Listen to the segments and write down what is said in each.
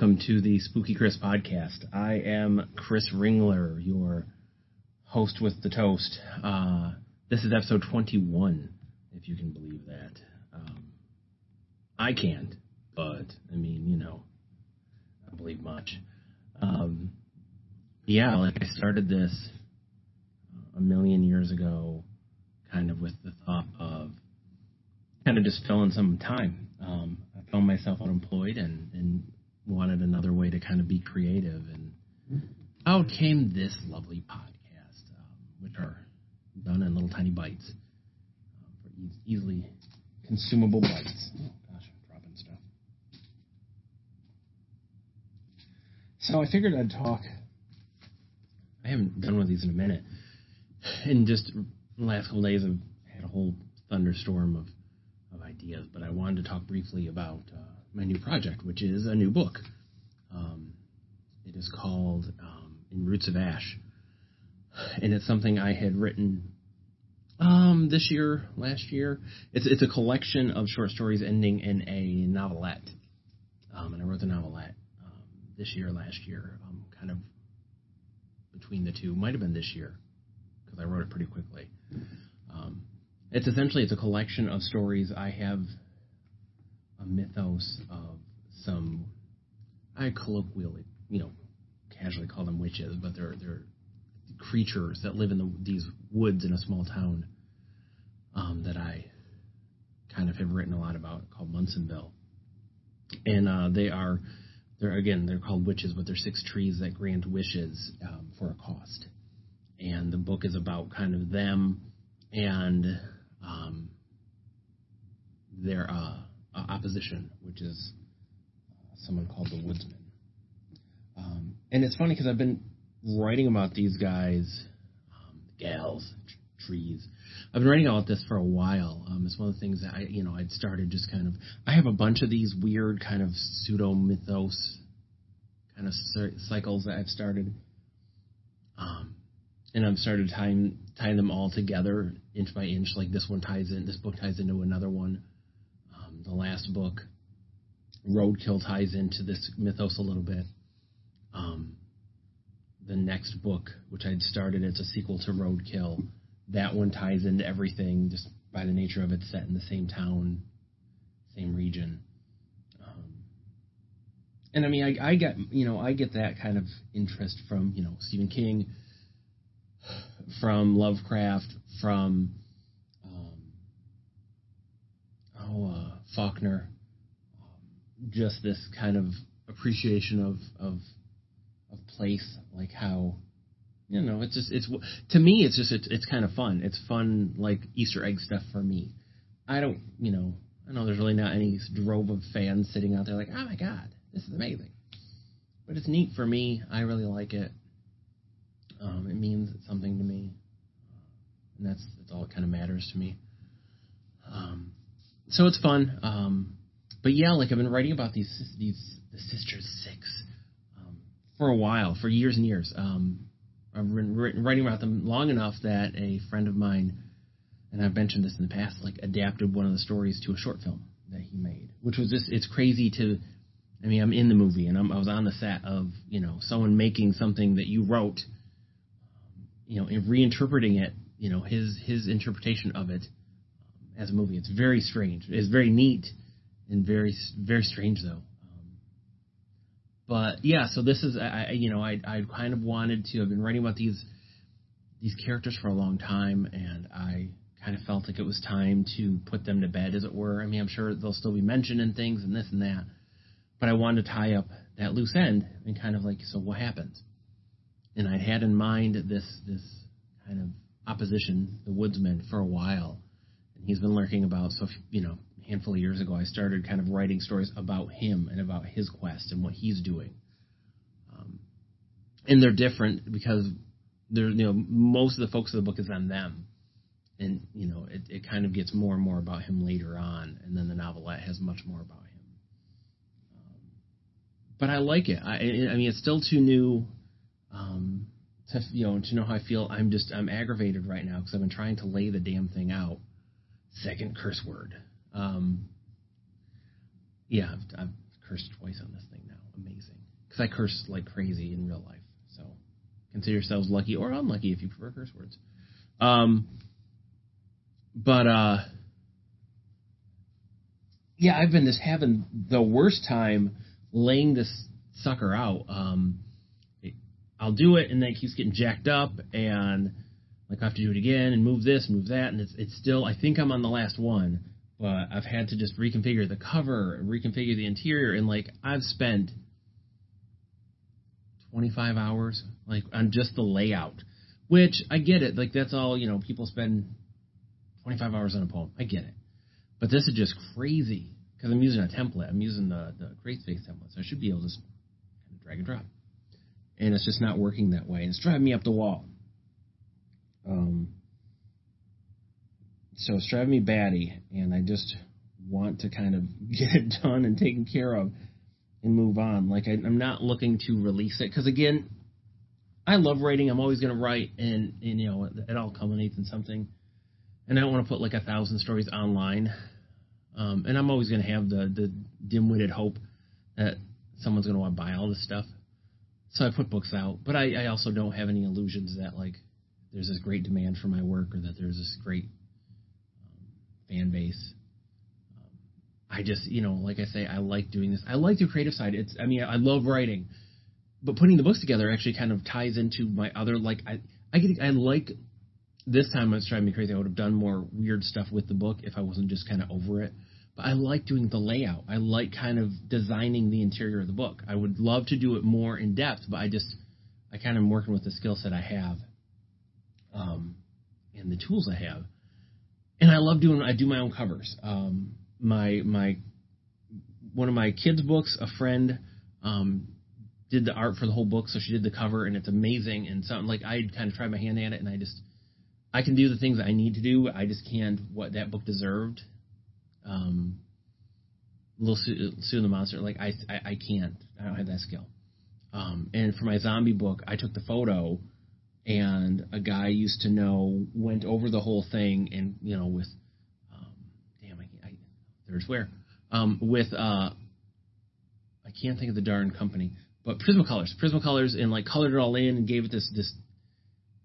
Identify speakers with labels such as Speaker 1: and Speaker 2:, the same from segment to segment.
Speaker 1: welcome to the Spooky Chris podcast. I am Chris Ringler, your host with the toast. Uh, this is episode 21, if you can believe that. Um, I can't, but I mean, you know, I believe much. Um, yeah, like I started this a million years ago, kind of with the thought of kind of just filling some time. Um, I found myself unemployed and, and wanted another way to kind of be creative. And out came this lovely podcast, um, which are done in little tiny bites um, for e- easily consumable bites. Oh gosh, I'm dropping stuff. So I figured I'd talk. I haven't done one of these in a minute. And just the last couple days, I've had a whole thunderstorm of, of ideas, but I wanted to talk briefly about uh, my new project, which is a new book. Um, it is called um, In Roots of Ash, and it's something I had written um, this year, last year. It's it's a collection of short stories ending in a novelette, um, and I wrote the novelette um, this year, last year, um, kind of between the two. Might have been this year because I wrote it pretty quickly. It's essentially it's a collection of stories. I have a mythos of some I colloquially, you know, casually call them witches, but they're they're creatures that live in the, these woods in a small town um, that I kind of have written a lot about called Munsonville, and uh, they are they're again they're called witches, but they're six trees that grant wishes um, for a cost, and the book is about kind of them and um, their uh, opposition, which is someone called the Woodsman. Um, and it's funny because I've been writing about these guys, um, gals, t- trees. I've been writing about this for a while. Um, it's one of the things that I, you know, I'd started just kind of. I have a bunch of these weird kind of pseudo mythos kind of cycles that I've started. Um, and I've started tying tying them all together inch by inch. Like this one ties in, this book ties into another one. The last book Roadkill ties into this mythos a little bit. Um, the next book, which I'd started, it's a sequel to Roadkill. That one ties into everything just by the nature of it set in the same town, same region. Um, and I mean, I, I get you know I get that kind of interest from you know Stephen King, from Lovecraft, from um, oh uh, Faulkner just this kind of appreciation of of of place, like how you know it's just it's to me it's just it's, it's kind of fun. It's fun like Easter egg stuff for me. I don't you know I know there's really not any drove of fans sitting out there like oh my god this is amazing, but it's neat for me. I really like it. Um, it means something to me, and that's that's all that kind of matters to me. Um, so it's fun. Um, but yeah, like I've been writing about these these the Sisters Six um, for a while, for years and years. Um, I've been writing about them long enough that a friend of mine, and I've mentioned this in the past, like adapted one of the stories to a short film that he made, which was just it's crazy to. I mean, I'm in the movie and I'm, I was on the set of you know someone making something that you wrote, you know, and reinterpreting it, you know, his his interpretation of it as a movie. It's very strange. It's very neat and very very strange though. Um, but yeah, so this is I, you know I I kind of wanted to. I've been writing about these these characters for a long time, and I kind of felt like it was time to put them to bed, as it were. I mean, I'm sure they'll still be mentioned in things and this and that, but I wanted to tie up that loose end and kind of like, so what happens? And I had in mind this this kind of opposition, the woodsman, for a while, he's been lurking about. So you know, a handful of years ago, I started kind of writing stories about him and about his quest and what he's doing. Um, and they're different because they're you know most of the focus of the book is on them, and you know it, it kind of gets more and more about him later on, and then the novelette has much more about him. Um, but I like it. I, I mean, it's still too new. Um, to you know to know how I feel. I'm just I'm aggravated right now because I've been trying to lay the damn thing out. Second curse word. Um, yeah, I've, I've, cursed twice on this thing now. amazing because I curse like crazy in real life. So consider yourselves lucky or unlucky if you prefer curse words. Um, but uh, yeah, I've been just having the worst time laying this sucker out. Um, I'll do it and then it keeps getting jacked up and like I have to do it again and move this, move that, and it's it's still I think I'm on the last one, but I've had to just reconfigure the cover, reconfigure the interior, and like I've spent 25 hours like on just the layout, which I get it, like that's all you know people spend 25 hours on a poem, I get it, but this is just crazy because I'm using a template, I'm using the the CreateSpace template, so I should be able to just drag and drop, and it's just not working that way, and it's driving me up the wall. Um, so it's driving me batty, and I just want to kind of get it done and taken care of and move on. Like I, am not looking to release it because again, I love writing. I'm always going to write, and, and you know it all culminates in something. And I don't want to put like a thousand stories online. Um, and I'm always going to have the the dim-witted hope that someone's going to want to buy all this stuff. So I put books out, but I, I also don't have any illusions that like there's this great demand for my work or that there's this great um, fan base. Um, I just, you know, like I say, I like doing this. I like the creative side. It's, I mean, I love writing, but putting the books together actually kind of ties into my other, like, I, I get, I like, this time i it's driving me crazy. I would have done more weird stuff with the book if I wasn't just kind of over it. But I like doing the layout. I like kind of designing the interior of the book. I would love to do it more in depth, but I just, I kind of am working with the skill set I have um, and the tools I have. And I love doing. I do my own covers. Um, my my one of my kids' books, a friend um, did the art for the whole book, so she did the cover, and it's amazing. And something like I kind of tried my hand at it, and I just I can do the things I need to do. I just can't what that book deserved. Um, Little Sue, Sue the Monster, like I, I I can't. I don't have that skill. Um, and for my zombie book, I took the photo and a guy used to know went over the whole thing and you know with um, damn I, I there's where. Um, with uh, I can't think of the darn company but Prismacolors Prismacolors and like colored it all in and gave it this this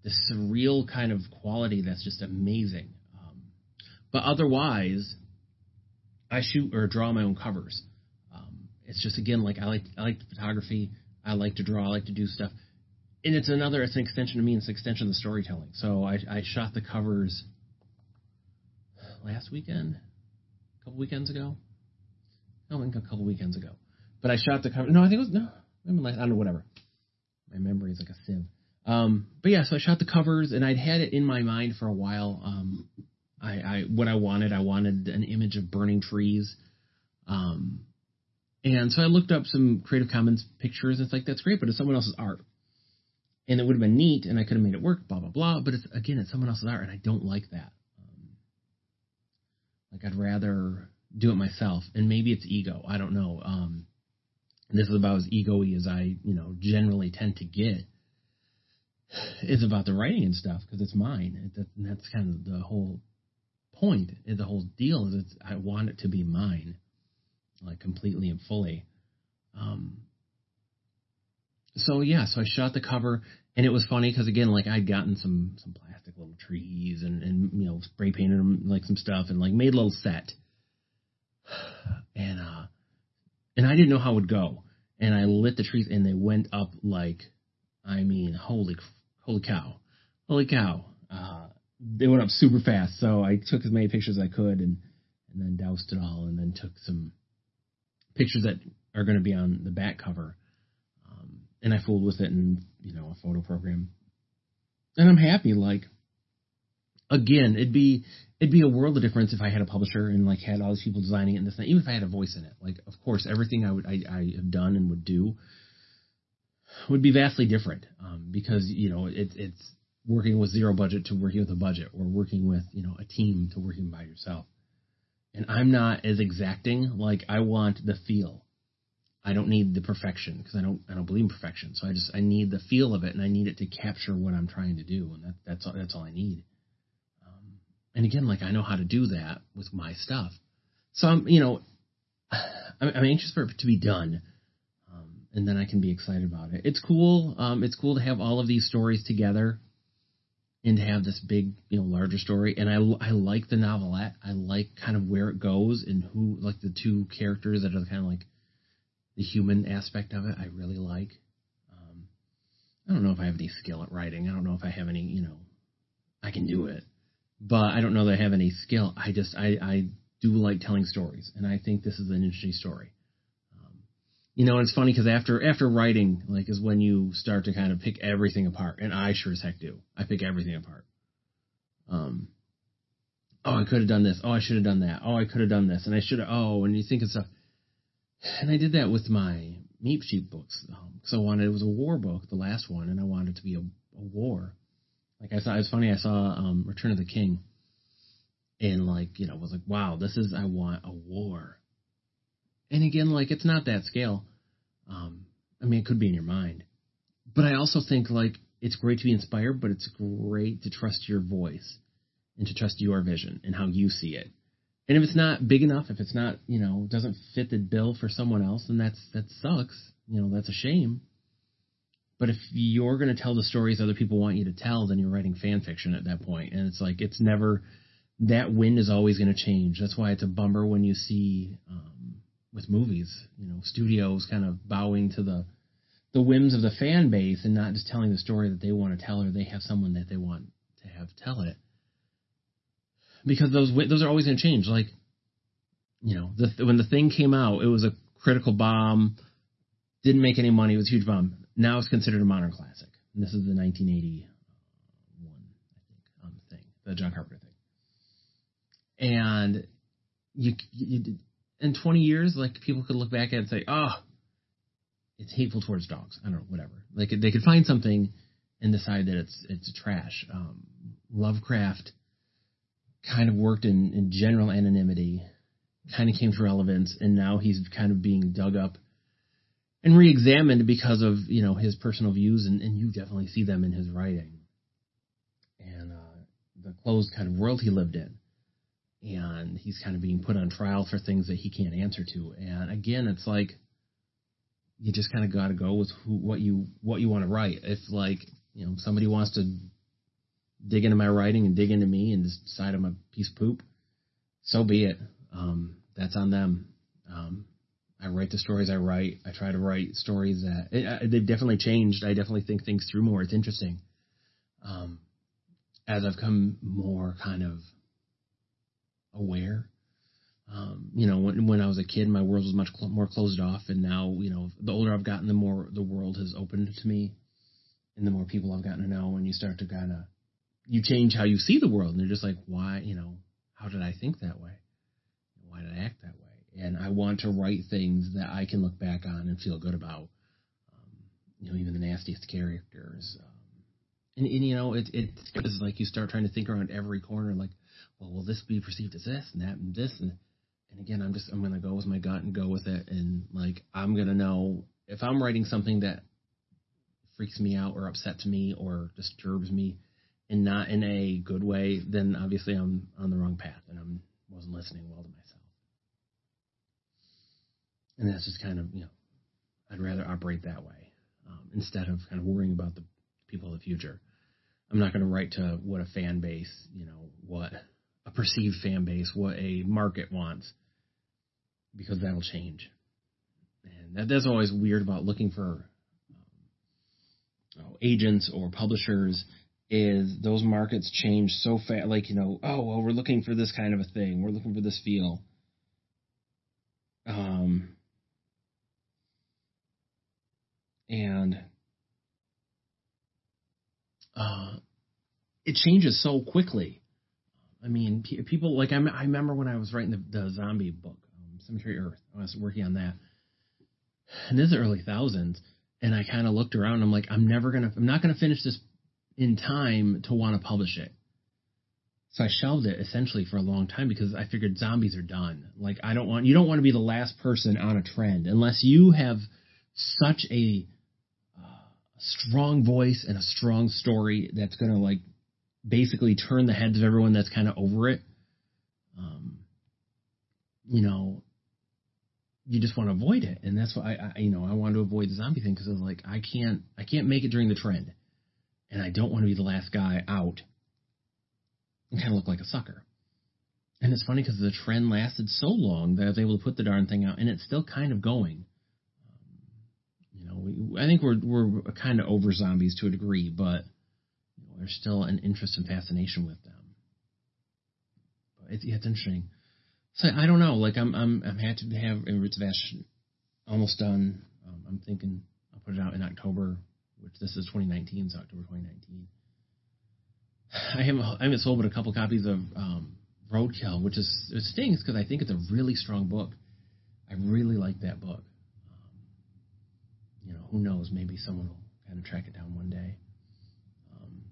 Speaker 1: this surreal kind of quality that's just amazing. Um, but otherwise I shoot or draw my own covers. Um, it's just again like I like I like the photography. I like to draw. I like to do stuff and it's another it's an extension to me it's an extension of the storytelling. So i i shot the covers last weekend a couple weekends ago. No i think a couple weekends ago. But i shot the cover no i think it was no i don't know whatever. My memory is like a sieve um but yeah so i shot the covers and i'd had it in my mind for a while. Um i i what i wanted i wanted an image of burning trees. Um and so I looked up some Creative Commons pictures. And it's like that's great, but it's someone else's art and it would have been neat, and I could have made it work, blah blah blah. But it's again, it's someone else's art, and I don't like that. Um, like I'd rather do it myself, and maybe it's ego. I don't know. Um, this is about as ego-y as I, you know, generally tend to get. It's about the writing and stuff because it's mine. It, that's kind of the whole point. The whole deal is I want it to be mine, like completely and fully. Um, so yeah, so I shot the cover, and it was funny because again, like I'd gotten some some plastic little trees and and you know spray painted them like some stuff and like made a little set, and uh, and I didn't know how it would go, and I lit the trees and they went up like, I mean, holy holy cow, holy cow, uh, they went up super fast. So I took as many pictures as I could and and then doused it all, and then took some pictures that are going to be on the back cover and I fooled with it in you know a photo program, and I'm happy. Like again, it'd be it'd be a world of difference if I had a publisher and like had all these people designing it and this even if I had a voice in it. Like of course, everything I would I, I have done and would do would be vastly different um, because you know it, it's working with zero budget to working with a budget or working with you know a team to working by yourself. And I'm not as exacting. Like I want the feel. I don't need the perfection because I don't I don't believe in perfection. So I just I need the feel of it and I need it to capture what I'm trying to do and that that's all, that's all I need. Um, and again, like I know how to do that with my stuff. So I'm you know I'm, I'm anxious for it to be done. Um, and then I can be excited about it. It's cool. Um, it's cool to have all of these stories together and to have this big, you know, larger story. And I, I like the novelette. I like kind of where it goes and who, like the two characters that are kind of like the human aspect of it. I really like. Um, I don't know if I have any skill at writing. I don't know if I have any, you know, I can do it, but I don't know that I have any skill. I just, I, I do like telling stories, and I think this is an interesting story. Um, you know, it's funny because after after writing, like, is when you start to kind of pick everything apart, and I sure as heck do. I pick everything apart. Um, oh, I could have done this. Oh, I should have done that. Oh, I could have done this, and I should have. Oh, and you think of stuff. And I did that with my Meat Sheep books because I wanted it was a war book, the last one, and I wanted it to be a, a war. Like I saw, it was funny. I saw um, Return of the King, and like you know was like wow this is i want a war and again like it's not that scale um i mean it could be in your mind but i also think like it's great to be inspired but it's great to trust your voice and to trust your vision and how you see it and if it's not big enough if it's not you know doesn't fit the bill for someone else then that's that sucks you know that's a shame but if you're going to tell the stories other people want you to tell then you're writing fan fiction at that point. and it's like it's never that wind is always going to change. That's why it's a bummer when you see um, with movies, you know, studios kind of bowing to the the whims of the fan base and not just telling the story that they want to tell or they have someone that they want to have tell it. Because those those are always going to change. Like, you know, the, when the thing came out, it was a critical bomb, didn't make any money, it was a huge bomb. Now it's considered a modern classic. And this is the 1981, I think, um, thing, the John Carpenter thing and you, you in 20 years, like people could look back and say, oh, it's hateful towards dogs. I don't know, whatever. Like they could find something and decide that it's it's trash. Um, Lovecraft kind of worked in, in general anonymity, kind of came to relevance, and now he's kind of being dug up and re-examined because of you know his personal views, and, and you definitely see them in his writing and uh, the closed kind of world he lived in and he's kind of being put on trial for things that he can't answer to. And again, it's like you just kind of got to go with who, what you what you want to write. If like you know somebody wants to dig into my writing and dig into me and decide I'm a piece of poop, so be it. Um, that's on them. Um, I write the stories I write. I try to write stories that it, they've definitely changed. I definitely think things through more. It's interesting. Um, as I've come more kind of aware. Um, you know, when when I was a kid, my world was much cl- more closed off, and now, you know, the older I've gotten, the more the world has opened to me, and the more people I've gotten to know, and you start to kind of you change how you see the world, and you're just like, why, you know, how did I think that way? Why did I act that way? And I want to write things that I can look back on and feel good about. Um, you know, even the nastiest characters. Um, and, and you know, it it's like you start trying to think around every corner, like well, will this be perceived as this and that and this and and again, I'm just I'm gonna go with my gut and go with it, and like I'm gonna know if I'm writing something that freaks me out or upsets me or disturbs me, and not in a good way, then obviously I'm on the wrong path and I'm wasn't listening well to myself. And that's just kind of you know, I'd rather operate that way um, instead of kind of worrying about the people of the future. I'm not going to write to what a fan base, you know, what a perceived fan base, what a market wants, because that'll change. And that, that's always weird about looking for um, agents or publishers is those markets change so fast. Like you know, oh well, we're looking for this kind of a thing. We're looking for this feel. Um, and uh, it changes so quickly. I mean, people like I, I remember when I was writing the, the zombie book, um, Cemetery Earth. I was working on that, and this is the early thousands. And I kind of looked around. I'm like, I'm never gonna, I'm not gonna finish this in time to want to publish it. So I shelved it essentially for a long time because I figured zombies are done. Like I don't want, you don't want to be the last person on a trend unless you have such a uh, strong voice and a strong story that's gonna like basically turn the heads of everyone that's kind of over it. Um, you know, you just want to avoid it, and that's why I, I you know I wanted to avoid the zombie thing because I was like I can't I can't make it during the trend, and I don't want to be the last guy out and kind of look like a sucker. And it's funny because the trend lasted so long that I was able to put the darn thing out, and it's still kind of going. Um, you know, we, I think we're we're kind of over zombies to a degree, but you know, there's still an interest and fascination with them. But it's, it's interesting. So I don't know. Like I'm I'm I'm happy to have Roots of Ash almost done. Um, I'm thinking I'll put it out in October, which this is 2019, so October 2019. I haven't I haven't sold but a couple copies of um, Roadkill, which is it stings because I think it's a really strong book. I really like that book. Um, you know, who knows? Maybe someone will kind of track it down one day. Um,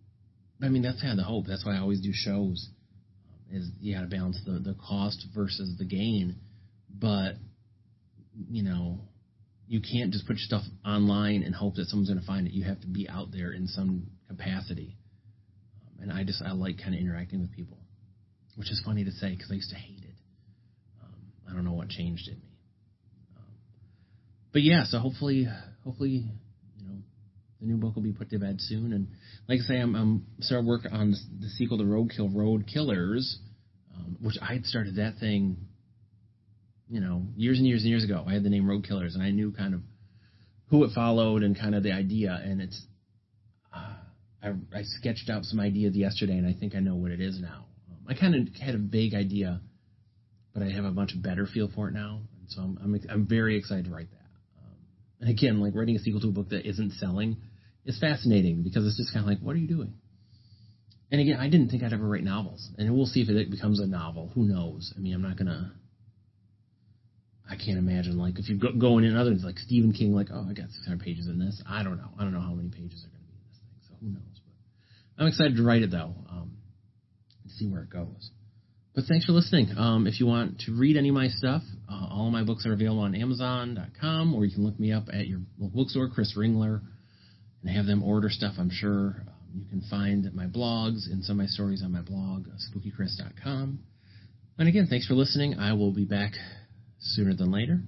Speaker 1: I mean, that's kind of the hope. That's why I always do shows. Um, is you got to balance the the cost versus the gain, but you know, you can't just put your stuff online and hope that someone's going to find it. You have to be out there in some capacity. Um, and I just I like kind of interacting with people which is funny to say because I used to hate it. Um, I don't know what changed in me. Um, but yeah, so hopefully, hopefully, you know, the new book will be put to bed soon. And like I say, I'm, I'm starting work on the, the sequel to Roadkill, Road Killers, um, which I had started that thing, you know, years and years and years ago. I had the name Road Killers, and I knew kind of who it followed and kind of the idea. And it's, uh, I, I sketched out some ideas yesterday, and I think I know what it is now. I kind of had a vague idea, but I have a much better feel for it now, and so I'm I'm, I'm very excited to write that. Um, and again, like writing a sequel to a book that isn't selling is fascinating because it's just kind of like, what are you doing? And again, I didn't think I'd ever write novels, and we'll see if it becomes a novel. Who knows? I mean, I'm not gonna. I can't imagine like if you go going in others like Stephen King, like oh, I got 600 pages in this. I don't know. I don't know how many pages are going to be in this thing, so who knows? But I'm excited to write it though. Um, and see where it goes. But thanks for listening. Um, if you want to read any of my stuff, uh, all of my books are available on Amazon.com, or you can look me up at your bookstore, Chris Ringler, and have them order stuff. I'm sure um, you can find my blogs and some of my stories on my blog, spookychris.com. And again, thanks for listening. I will be back sooner than later.